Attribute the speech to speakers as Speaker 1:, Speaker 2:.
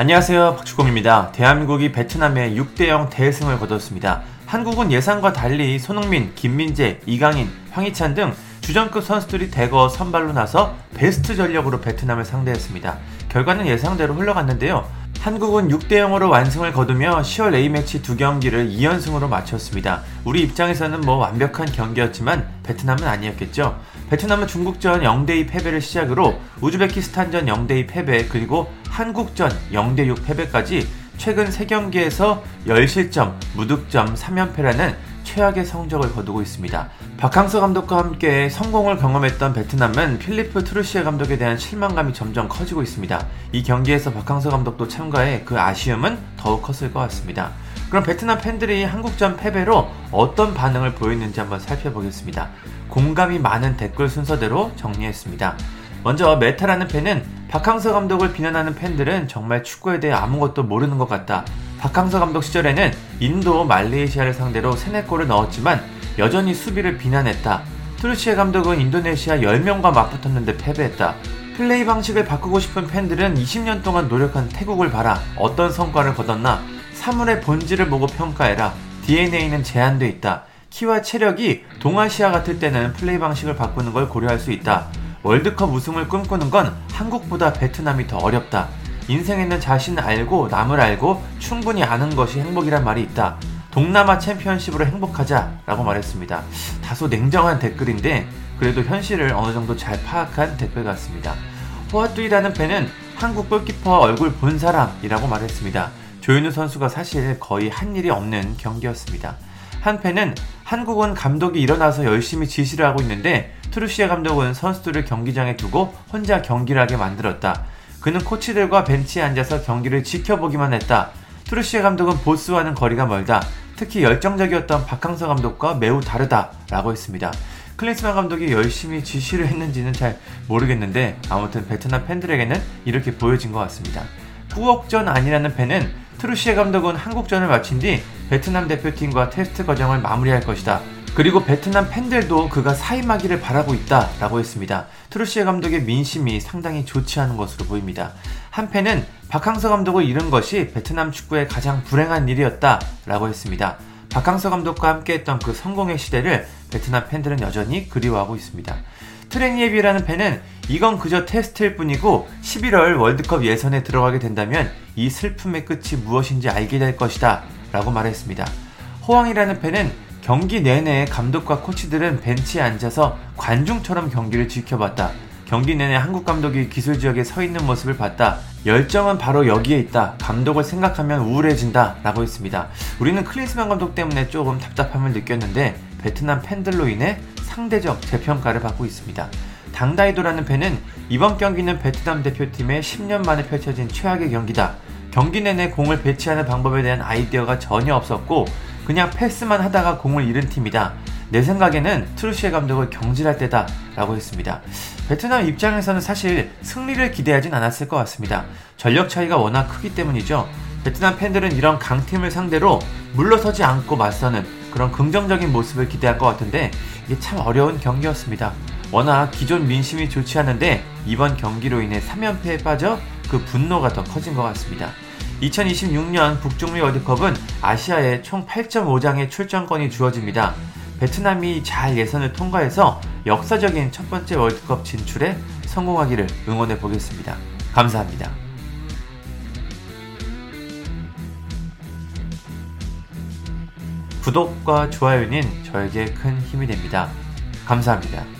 Speaker 1: 안녕하세요. 박주공입니다. 대한민국이 베트남에 6대0 대승을 거뒀습니다. 한국은 예상과 달리 손흥민, 김민재, 이강인, 황희찬 등 주전급 선수들이 대거 선발로 나서 베스트 전력으로 베트남을 상대했습니다. 결과는 예상대로 흘러갔는데요. 한국은 6대0으로 완승을 거두며 10월 A매치 두 경기를 2연승으로 마쳤습니다. 우리 입장에서는 뭐 완벽한 경기였지만 베트남은 아니었겠죠. 베트남은 중국전 0대2 패배를 시작으로 우즈베키스탄전 0대2 패배 그리고 한국전 0대6 패배까지 최근 3경기에서 10실점, 무득점 3연패라는 최악의 성적을 거두고 있습니다. 박항서 감독과 함께 성공을 경험했던 베트남은 필리프 트루시에 감독에 대한 실망감이 점점 커지고 있습니다. 이 경기에서 박항서 감독도 참관해 그 아쉬움은 더욱 컸을 것 같습니다. 그럼 베트남 팬들이 한국전 패배로 어떤 반응을 보였는지 한번 살펴보겠습니다. 공감이 많은 댓글 순서대로 정리했습니다. 먼저 메타라는 팬은 박항서 감독을 비난하는 팬들은 정말 축구에 대해 아무것도 모르는 것 같다. 박항서 감독 시절에는 인도, 말레이시아를 상대로 3, 4골을 넣었지만 여전히 수비를 비난했다. 트루치에 감독은 인도네시아 10명과 맞붙었는데 패배했다. 플레이 방식을 바꾸고 싶은 팬들은 20년 동안 노력한 태국을 봐라. 어떤 성과를 거뒀나? 사물의 본질을 보고 평가해라. DNA는 제한돼 있다. 키와 체력이 동아시아 같을 때는 플레이 방식을 바꾸는 걸 고려할 수 있다. 월드컵 우승을 꿈꾸는 건 한국보다 베트남이 더 어렵다. 인생에는 자신을 알고 남을 알고 충분히 아는 것이 행복이란 말이 있다. 동남아 챔피언십으로 행복하자 라고 말했습니다. 다소 냉정한 댓글인데 그래도 현실을 어느 정도 잘 파악한 댓글 같습니다. 호아뚜이라는 팬은 한국 골키퍼 얼굴 본 사람이라고 말했습니다. 조윤우 선수가 사실 거의 한 일이 없는 경기였습니다. 한 팬은 한국은 감독이 일어나서 열심히 지시를 하고 있는데 트루시아 감독은 선수들을 경기장에 두고 혼자 경기를 하게 만들었다. 그는 코치들과 벤치에 앉아서 경기를 지켜보기만 했다. 트루시아 감독은 보스와는 거리가 멀다. 특히 열정적이었던 박항서 감독과 매우 다르다. 라고 했습니다. 클린스만 감독이 열심히 지시를 했는지는 잘 모르겠는데 아무튼 베트남 팬들에게는 이렇게 보여진 것 같습니다. 후옥전 아니라는 팬은 트루시에 감독은 한국전을 마친 뒤 베트남 대표팀과 테스트 과정을 마무리할 것이다. 그리고 베트남 팬들도 그가 사임하기를 바라고 있다 라고 했습니다. 트루시에 감독의 민심이 상당히 좋지 않은 것으로 보입니다. 한 팬은 박항서 감독을 잃은 것이 베트남 축구의 가장 불행한 일이었다 라고 했습니다. 박항서 감독과 함께했던 그 성공의 시대를 베트남 팬들은 여전히 그리워하고 있습니다. 트레니에비라는 팬은 이건 그저 테스트일 뿐이고 11월 월드컵 예선에 들어가게 된다면 이 슬픔의 끝이 무엇인지 알게 될 것이다 라고 말했습니다. 호황이라는 팬은 경기 내내 감독과 코치들은 벤치에 앉아서 관중처럼 경기를 지켜봤다. 경기 내내 한국 감독이 기술 지역에 서 있는 모습을 봤다. 열정은 바로 여기에 있다. 감독을 생각하면 우울해진다. 라고 했습니다. 우리는 클린스만 감독 때문에 조금 답답함을 느꼈는데 베트남 팬들로 인해 상대적 재평가를 받고 있습니다. 당다이도라는 팬은 이번 경기는 베트남 대표팀의 10년 만에 펼쳐진 최악의 경기다. 경기 내내 공을 배치하는 방법에 대한 아이디어가 전혀 없었고 그냥 패스만 하다가 공을 잃은 팀이다. 내 생각에는 트루시에 감독을 경질할 때다 라고 했습니다. 베트남 입장에서는 사실 승리를 기대하진 않았을 것 같습니다. 전력 차이가 워낙 크기 때문이죠. 베트남 팬들은 이런 강팀을 상대로 물러서지 않고 맞서는 그런 긍정적인 모습을 기대할 것 같은데 이게 참 어려운 경기였습니다. 워낙 기존 민심이 좋지 않은데 이번 경기로 인해 3연패에 빠져 그 분노가 더 커진 것 같습니다. 2026년 북중미 월드컵은 아시아에 총 8.5장의 출전권이 주어집니다. 베트남이 잘 예선을 통과해서 역사적인 첫 번째 월드컵 진출에 성공하기를 응원해 보겠습니다. 감사합니다. 구독과 좋아요는 저에게 큰 힘이 됩니다. 감사합니다.